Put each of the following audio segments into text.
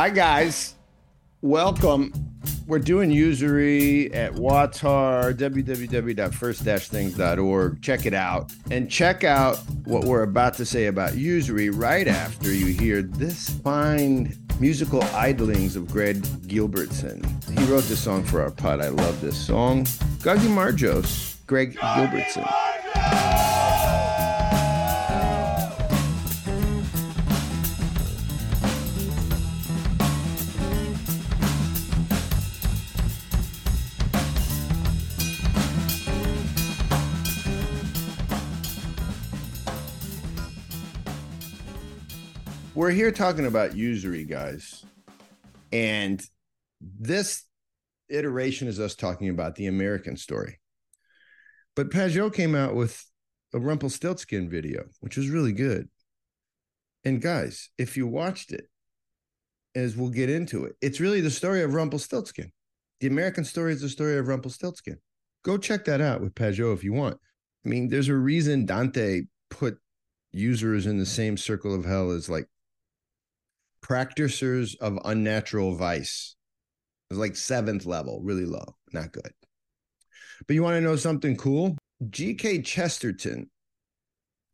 Hi, guys. Welcome. We're doing usury at WAWTAR, www.first-things.org. Check it out. And check out what we're about to say about usury right after you hear this fine musical idlings of Greg Gilbertson. He wrote this song for our pod. I love this song. Guggy Marjos, Greg Gilbertson. We're here talking about usury, guys. And this iteration is us talking about the American story. But Pageau came out with a Rumpelstiltskin video, which was really good. And guys, if you watched it, as we'll get into it, it's really the story of Rumpelstiltskin. The American story is the story of Rumpelstiltskin. Go check that out with Pageau if you want. I mean, there's a reason Dante put usurers in the same circle of hell as like practicers of unnatural vice. It's like seventh level, really low, not good. But you want to know something cool? G.K. Chesterton,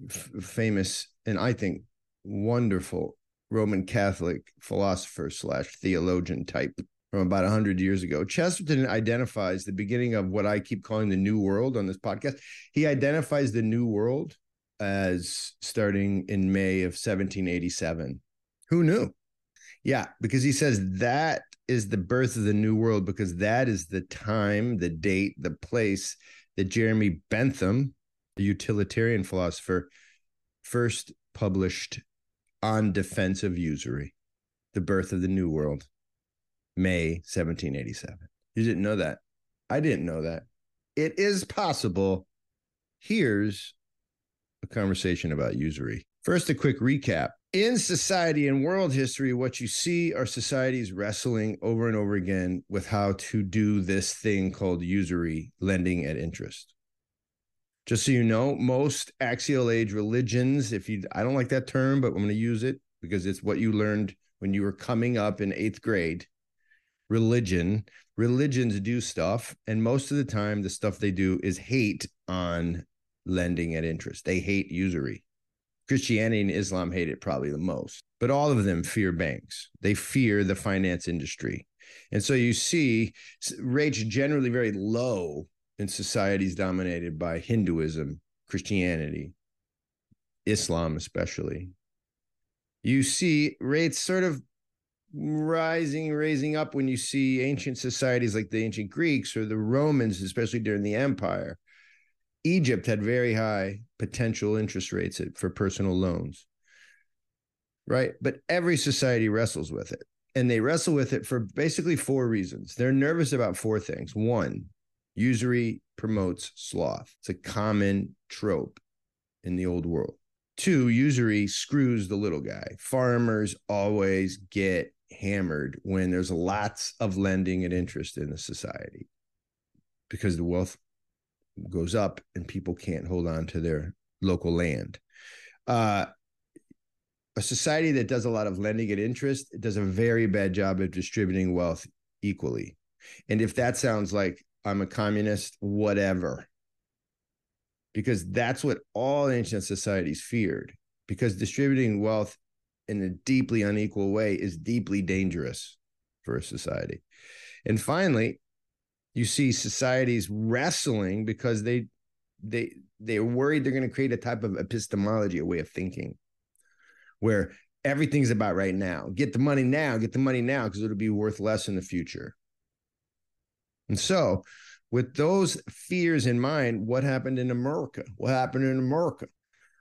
f- famous and I think wonderful Roman Catholic philosopher slash theologian type from about 100 years ago. Chesterton identifies the beginning of what I keep calling the New World on this podcast. He identifies the New World as starting in May of 1787. Who knew? Yeah, because he says that is the birth of the new world because that is the time, the date, the place that Jeremy Bentham, the utilitarian philosopher, first published on defense of usury, the birth of the new world, May 1787. You didn't know that. I didn't know that. It is possible. Here's a conversation about usury. First, a quick recap in society and world history, what you see are societies wrestling over and over again with how to do this thing called usury, lending at interest. Just so you know, most axial age religions, if you, I don't like that term, but I'm going to use it because it's what you learned when you were coming up in eighth grade. Religion, religions do stuff. And most of the time, the stuff they do is hate on lending at interest. They hate usury. Christianity and Islam hate it probably the most, but all of them fear banks. They fear the finance industry. And so you see rates generally very low in societies dominated by Hinduism, Christianity, Islam, especially. You see rates sort of rising, raising up when you see ancient societies like the ancient Greeks or the Romans, especially during the empire, Egypt had very high potential interest rates for personal loans. Right. But every society wrestles with it. And they wrestle with it for basically four reasons. They're nervous about four things. One, usury promotes sloth. It's a common trope in the old world. Two, usury screws the little guy. Farmers always get hammered when there's lots of lending and interest in the society because the wealth goes up and people can't hold on to their local land. Uh, a society that does a lot of lending at interest does a very bad job of distributing wealth equally. And if that sounds like I'm a communist, whatever, because that's what all ancient societies feared, because distributing wealth in a deeply unequal way is deeply dangerous for a society. And finally, you see societies wrestling because they they they're worried they're going to create a type of epistemology, a way of thinking, where everything's about right now. Get the money now, get the money now, because it'll be worth less in the future. And so, with those fears in mind, what happened in America? What happened in America?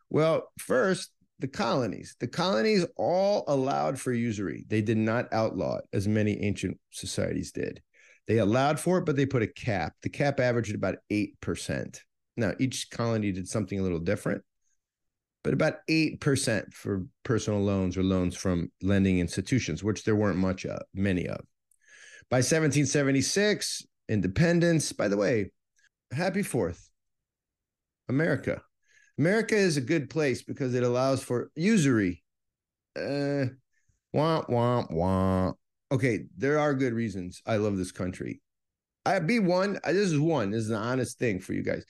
Well, first, the colonies. The colonies all allowed for usury. They did not outlaw it, as many ancient societies did. They allowed for it, but they put a cap. The cap averaged about 8%. Now, each colony did something a little different, but about 8% for personal loans or loans from lending institutions, which there weren't much of, many of. By 1776, independence, by the way, happy fourth, America. America is a good place because it allows for usury. Uh, Wah, wah, wah. Okay, there are good reasons I love this country. I be one. This is one. This is an honest thing for you guys.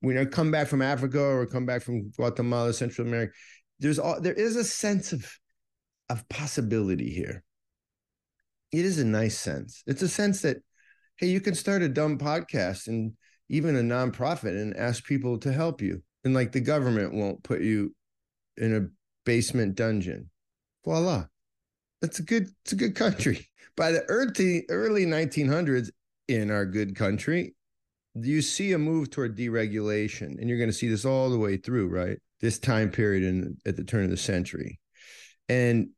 When I come back from Africa or come back from Guatemala, Central America, there's all there is a sense of of possibility here. It is a nice sense. It's a sense that hey, you can start a dumb podcast and even a nonprofit and ask people to help you. And like the government won't put you in a basement dungeon. Voila. That's a good, it's a good country. By the early early 1900s in our good country, you see a move toward deregulation, and you're going to see this all the way through, right? This time period in at the turn of the century, and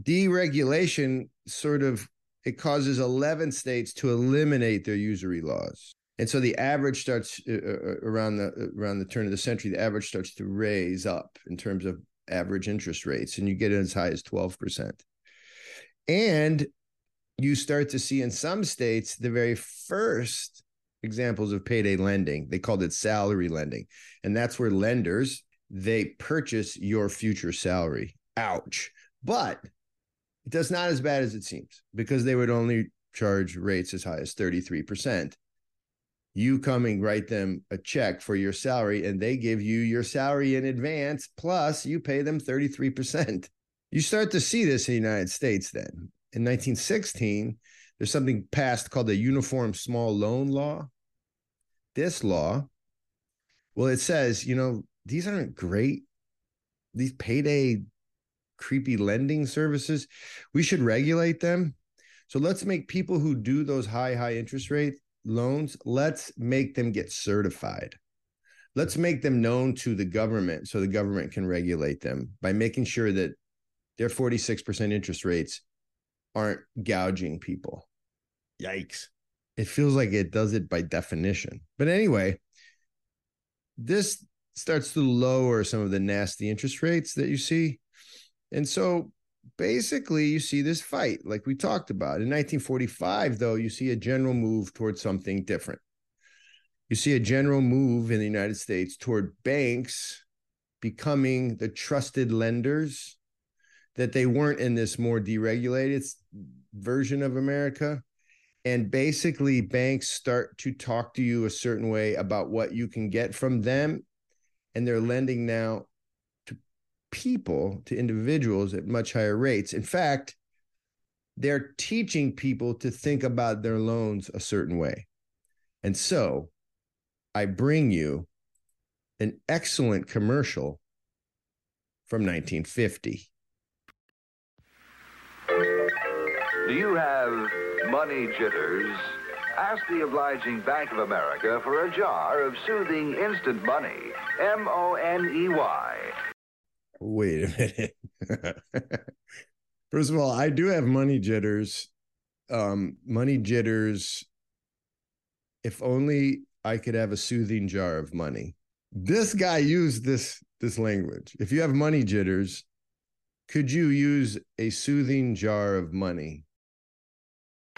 deregulation sort of it causes 11 states to eliminate their usury laws and so the average starts uh, uh, around the around the turn of the century the average starts to raise up in terms of average interest rates and you get it as high as 12% and you start to see in some states the very first examples of payday lending they called it salary lending. And that's where lenders they purchase your future salary. Ouch. But it does not as bad as it seems because they would only charge rates as high as 33% you come and write them a check for your salary and they give you your salary in advance plus you pay them 33%. You start to see this in the United States then. In 1916, there's something passed called the Uniform Small Loan Law. This law, well, it says, you know, these aren't great. These payday creepy lending services, we should regulate them. So let's make people who do those high, high interest rates loans, let's make them get certified. Let's make them known to the government so the government can regulate them by making sure that their 46% interest rates aren't gouging people. Yikes. It feels like it does it by definition. But anyway, this starts to lower some of the nasty interest rates that you see. And so basically you see this fight like we talked about. In 1945 though you see a general move towards something different. You see a general move in the united states toward banks becoming the trusted lenders that they weren't in this more deregulated version of america. And basically banks start to talk to you a certain way about what you can get from them and they're lending now people to individuals at much higher rates. In fact, they're teaching people to think about their loans a certain way. And so I bring you an excellent commercial from 1950. Do you have money jitters? Ask the obliging Bank of America for a jar of soothing instant money, M O N E Y. Wait a minute. First of all, I do have money jitters. Um, money jitters. If only I could have a soothing jar of money. This guy used this this language. If you have money jitters, could you use a soothing jar of money?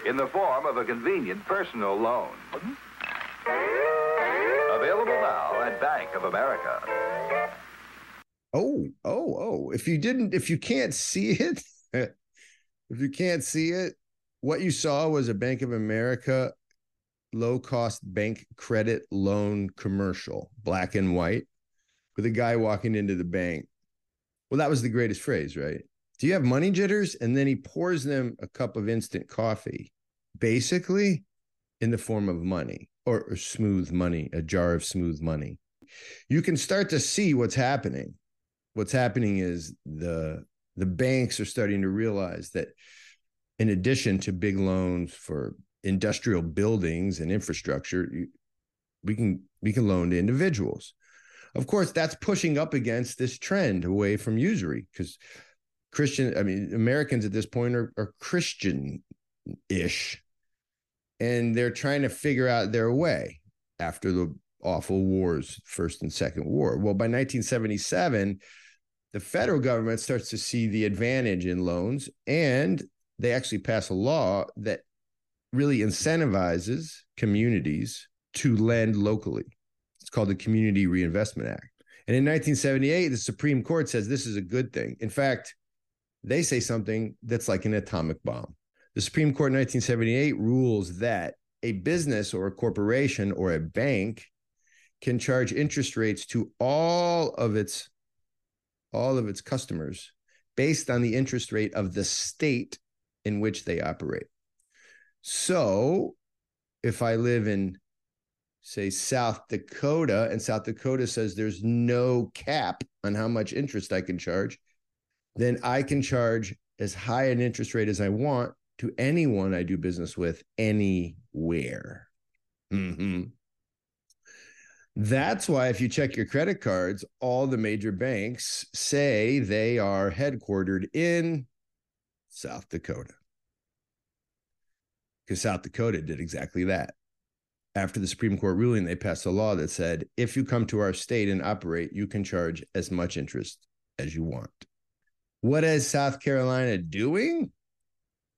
In the form of a convenient personal loan. Available now at Bank of America. Oh, oh, oh. If you didn't, if you can't see it, if you can't see it, what you saw was a Bank of America low cost bank credit loan commercial, black and white, with a guy walking into the bank. Well, that was the greatest phrase, right? Do you have money jitters? And then he pours them a cup of instant coffee, basically in the form of money or, or smooth money, a jar of smooth money. You can start to see what's happening what's happening is the the banks are starting to realize that in addition to big loans for industrial buildings and infrastructure we can we can loan to individuals of course that's pushing up against this trend away from usury because christian i mean americans at this point are, are christian ish and they're trying to figure out their way after the awful wars, first and second war. Well, by 1977, the federal government starts to see the advantage in loans, and they actually pass a law that really incentivizes communities to lend locally. It's called the Community Reinvestment Act. And in 1978, the Supreme Court says this is a good thing. In fact, they say something that's like an atomic bomb. The Supreme Court in 1978 rules that a business or a corporation or a bank can charge interest rates to all of its all of its customers based on the interest rate of the state in which they operate. So, if I live in say South Dakota and South Dakota says there's no cap on how much interest I can charge, then I can charge as high an interest rate as I want to anyone I do business with anywhere. Mm-hmm. That's why, if you check your credit cards, all the major banks say they are headquartered in South Dakota. Because South Dakota did exactly that. After the Supreme Court ruling, they passed a law that said if you come to our state and operate, you can charge as much interest as you want. What is South Carolina doing?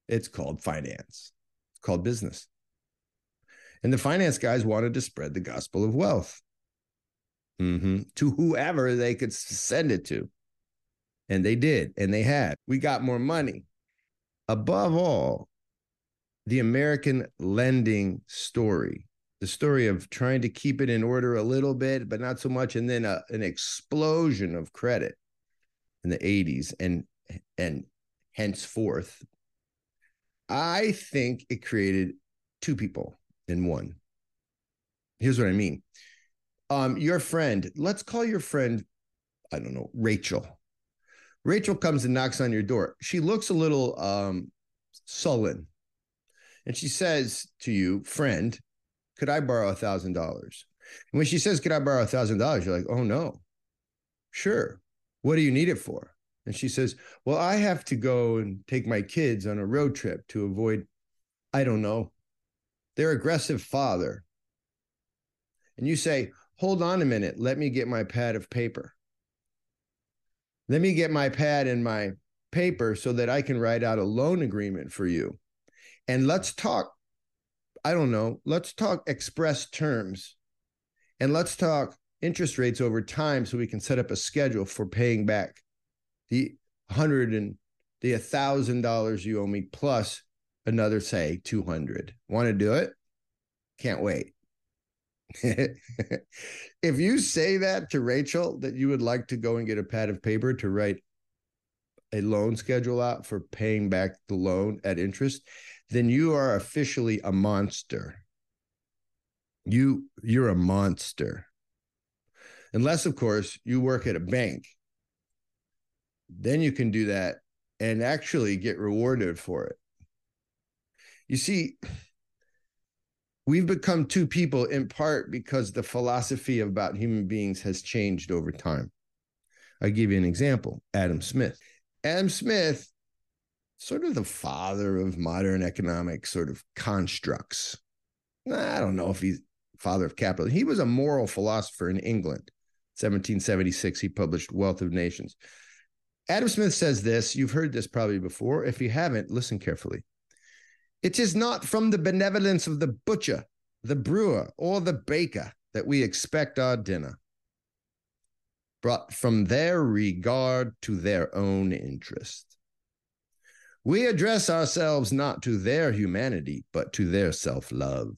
It's called finance, it's called business. And the finance guys wanted to spread the gospel of wealth mm-hmm. to whoever they could send it to. And they did, and they had. We got more money. Above all, the American lending story, the story of trying to keep it in order a little bit, but not so much, and then a, an explosion of credit in the 80s and and henceforth I think it created two people in one. Here's what I mean. Um, your friend, let's call your friend, I don't know, Rachel. Rachel comes and knocks on your door. She looks a little um, sullen. And she says to you, friend, could I borrow a thousand dollars? And when she says, could I borrow a thousand dollars? You're like, oh no. Sure. What do you need it for? And she says, Well, I have to go and take my kids on a road trip to avoid, I don't know, their aggressive father. And you say, Hold on a minute. Let me get my pad of paper. Let me get my pad and my paper so that I can write out a loan agreement for you. And let's talk, I don't know, let's talk express terms and let's talk interest rates over time so we can set up a schedule for paying back the hundred and the a thousand dollars you owe me plus another say 200 want to do it can't wait if you say that to rachel that you would like to go and get a pad of paper to write a loan schedule out for paying back the loan at interest then you are officially a monster. You you're a monster. Unless of course you work at a bank. Then you can do that and actually get rewarded for it. You see, we've become two people in part because the philosophy about human beings has changed over time. I'll give you an example Adam Smith. Adam Smith, sort of the father of modern economic sort of constructs. I don't know if he's father of capitalism. He was a moral philosopher in England. 1776, he published Wealth of Nations. Adam Smith says this. You've heard this probably before. If you haven't, listen carefully. It is not from the benevolence of the butcher, the brewer, or the baker that we expect our dinner, but from their regard to their own interest. We address ourselves not to their humanity, but to their self love.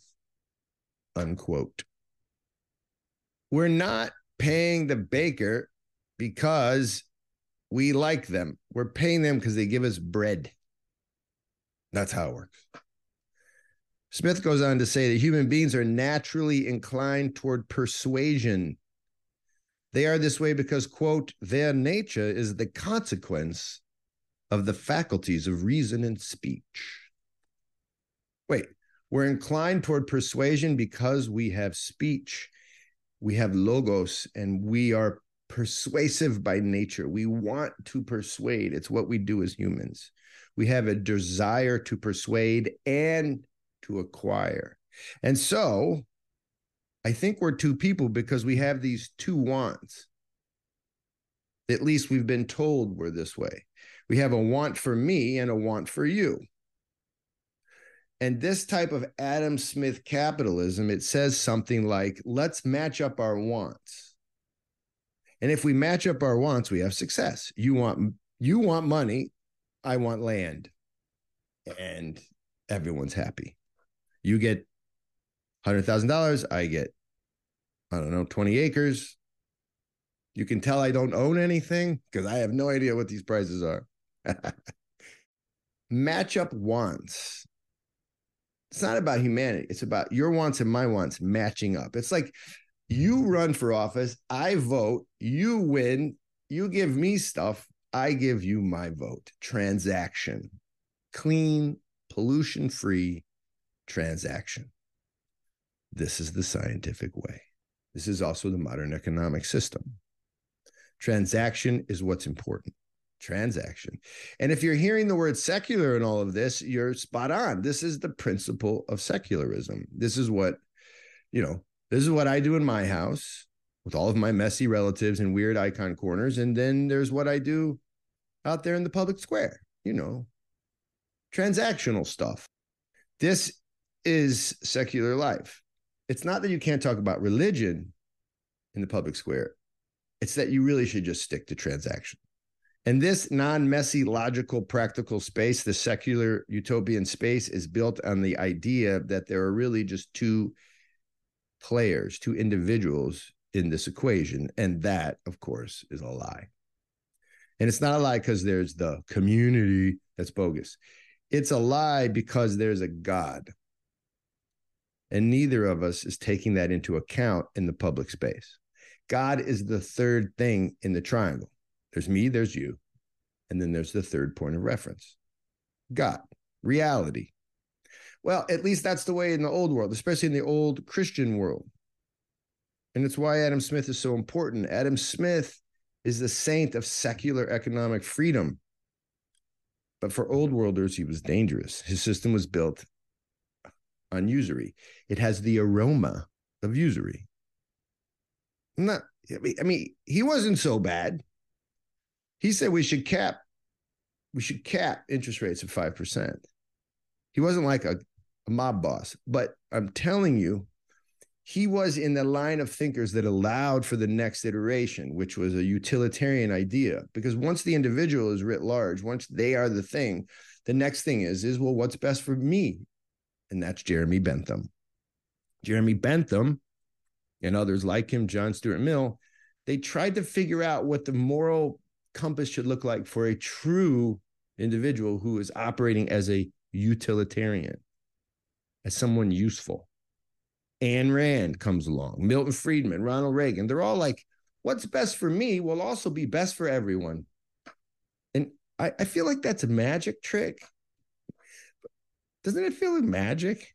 Unquote. We're not paying the baker because we like them. We're paying them because they give us bread. That's how it works. Smith goes on to say that human beings are naturally inclined toward persuasion. They are this way because, quote, their nature is the consequence of the faculties of reason and speech. Wait, we're inclined toward persuasion because we have speech, we have logos, and we are persuasive by nature. We want to persuade. It's what we do as humans. We have a desire to persuade and to acquire. And so I think we're two people because we have these two wants. At least we've been told we're this way. We have a want for me and a want for you. And this type of Adam Smith capitalism, it says something like, let's match up our wants and if we match up our wants, we have success. You want you want money, I want land. And everyone's happy. You get $100,000, I get, I don't know, 20 acres. You can tell I don't own anything because I have no idea what these prices are. Match up wants. It's not about humanity. It's about your wants and my wants matching up. It's like you run for office, I vote, you win, you give me stuff, I give you my vote. Transaction, clean, pollution free transaction. This is the scientific way. This is also the modern economic system. Transaction is what's important. Transaction. And if you're hearing the word secular in all of this, you're spot on. This is the principle of secularism. This is what, you know, this is what I do in my house with all of my messy relatives and weird icon corners. And then there's what I do out there in the public square, you know, transactional stuff. This is secular life. It's not that you can't talk about religion in the public square, it's that you really should just stick to transaction. And this non messy, logical, practical space, the secular utopian space, is built on the idea that there are really just two players, two individuals in this equation. And that, of course, is a lie. And it's not a lie because there's the community that's bogus. It's a lie because there's a God. And neither of us is taking that into account in the public space. God is the third thing in the triangle. There's me, there's you, and then there's the third point of reference God, reality. Well, at least that's the way in the old world, especially in the old Christian world. And it's why Adam Smith is so important. Adam Smith is the saint of secular economic freedom. But for old worlders, he was dangerous. His system was built on usury. It has the aroma of usury. Not, I mean, he wasn't so bad. He said we should cap, we should cap interest rates at five percent. He wasn't like a, a mob boss, but I'm telling you, he was in the line of thinkers that allowed for the next iteration, which was a utilitarian idea. Because once the individual is writ large, once they are the thing, the next thing is is well, what's best for me? And that's Jeremy Bentham. Jeremy Bentham and others like him, John Stuart Mill, they tried to figure out what the moral compass should look like for a true individual who is operating as a utilitarian, as someone useful Ayn Rand comes along, Milton Friedman, Ronald Reagan. They're all like, what's best for me will also be best for everyone. And I, I feel like that's a magic trick. Doesn't it feel like magic?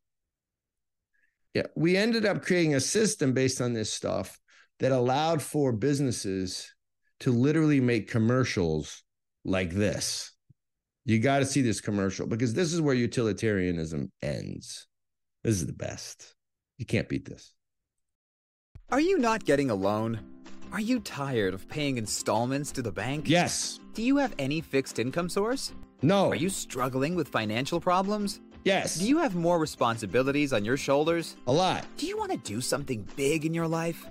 Yeah, we ended up creating a system based on this stuff that allowed for businesses to literally make commercials like this. You got to see this commercial because this is where utilitarianism ends. This is the best. You can't beat this. Are you not getting a loan? Are you tired of paying installments to the bank? Yes. Do you have any fixed income source? No. Are you struggling with financial problems? Yes. Do you have more responsibilities on your shoulders? A lot. Do you want to do something big in your life?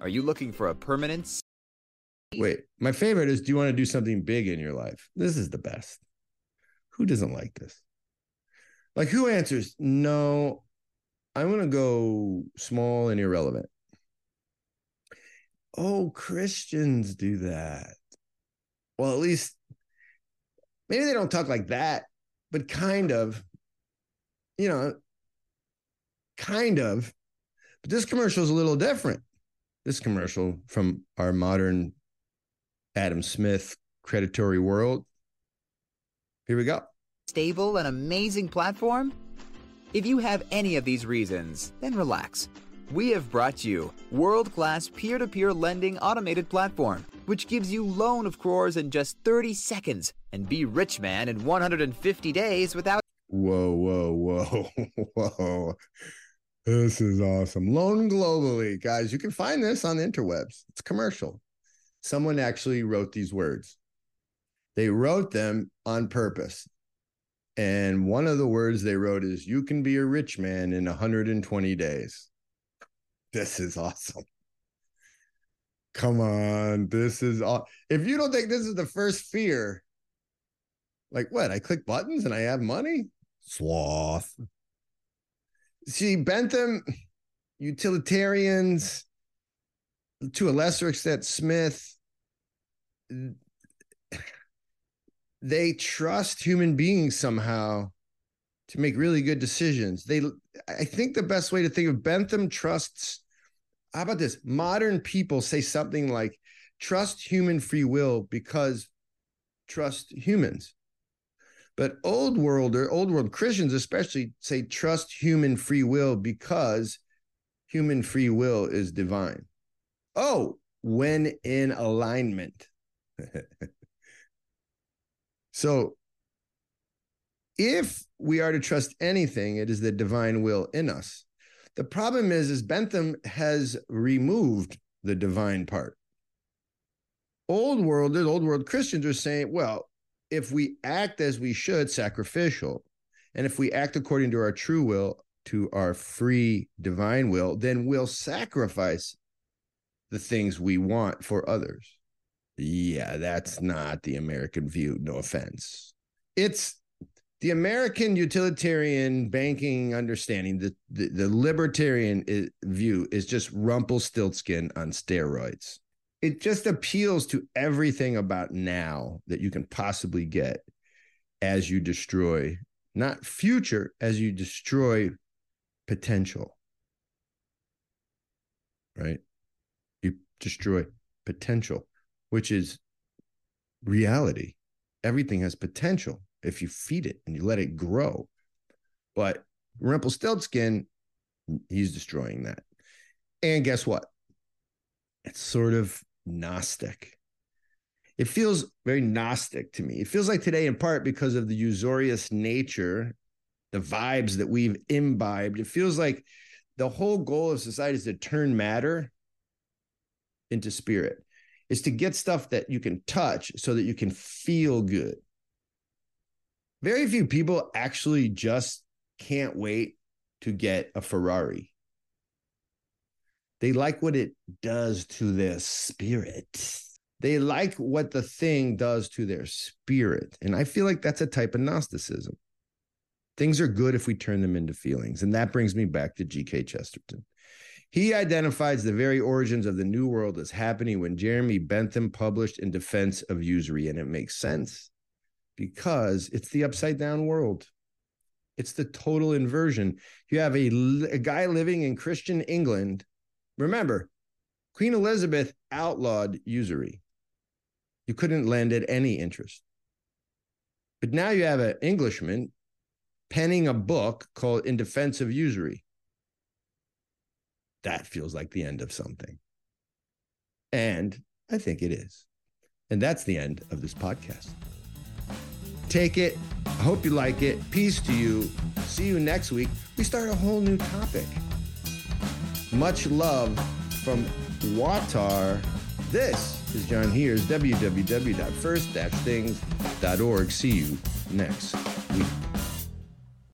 Are you looking for a permanent? Wait, my favorite is do you want to do something big in your life? This is the best. Who doesn't like this? Like, who answers, no, I'm going to go small and irrelevant. Oh, Christians do that. Well, at least maybe they don't talk like that, but kind of, you know, kind of. But this commercial is a little different. This commercial from our modern Adam Smith predatory world. Here we go. Stable and amazing platform? If you have any of these reasons, then relax. We have brought you world-class peer-to-peer lending automated platform, which gives you loan of crores in just 30 seconds and be rich man in 150 days without Whoa, whoa, whoa, whoa. This is awesome. Loan globally, guys. You can find this on the interwebs. It's commercial. Someone actually wrote these words. They wrote them on purpose. And one of the words they wrote is, You can be a rich man in 120 days. This is awesome. Come on. This is all. If you don't think this is the first fear Like what? I click buttons and I have money? Sloth. See, Bentham, utilitarians, to a lesser extent, Smith, they trust human beings somehow to make really good decisions. They, I think the best way to think of Bentham trusts. How about this? Modern people say something like, trust human free will because trust humans. But old world or old world Christians especially say trust human free will because human free will is divine. Oh, when in alignment. so if we are to trust anything, it is the divine will in us. The problem is, is Bentham has removed the divine part. Old world, old world Christians are saying, well, if we act as we should, sacrificial, and if we act according to our true will, to our free divine will, then we'll sacrifice the things we want for others. Yeah, that's not the American view. No offense. It's the American utilitarian banking understanding, the, the, the libertarian is, view is just Rumpelstiltskin on steroids it just appeals to everything about now that you can possibly get as you destroy not future as you destroy potential right you destroy potential which is reality everything has potential if you feed it and you let it grow but Rumpelstiltskin he's destroying that and guess what it's sort of Gnostic. It feels very Gnostic to me. It feels like today, in part because of the usurious nature, the vibes that we've imbibed. It feels like the whole goal of society is to turn matter into spirit, is to get stuff that you can touch so that you can feel good. Very few people actually just can't wait to get a Ferrari. They like what it does to their spirit. They like what the thing does to their spirit. And I feel like that's a type of Gnosticism. Things are good if we turn them into feelings. And that brings me back to G.K. Chesterton. He identifies the very origins of the New World as happening when Jeremy Bentham published In Defense of Usury. And it makes sense because it's the upside down world. It's the total inversion. You have a, a guy living in Christian England Remember, Queen Elizabeth outlawed usury. You couldn't lend at any interest. But now you have an Englishman penning a book called In Defense of Usury. That feels like the end of something. And I think it is. And that's the end of this podcast. Take it. I hope you like it. Peace to you. See you next week. We start a whole new topic. Much love from WAWTAR. This is John Heers, www.first-things.org. See you next week.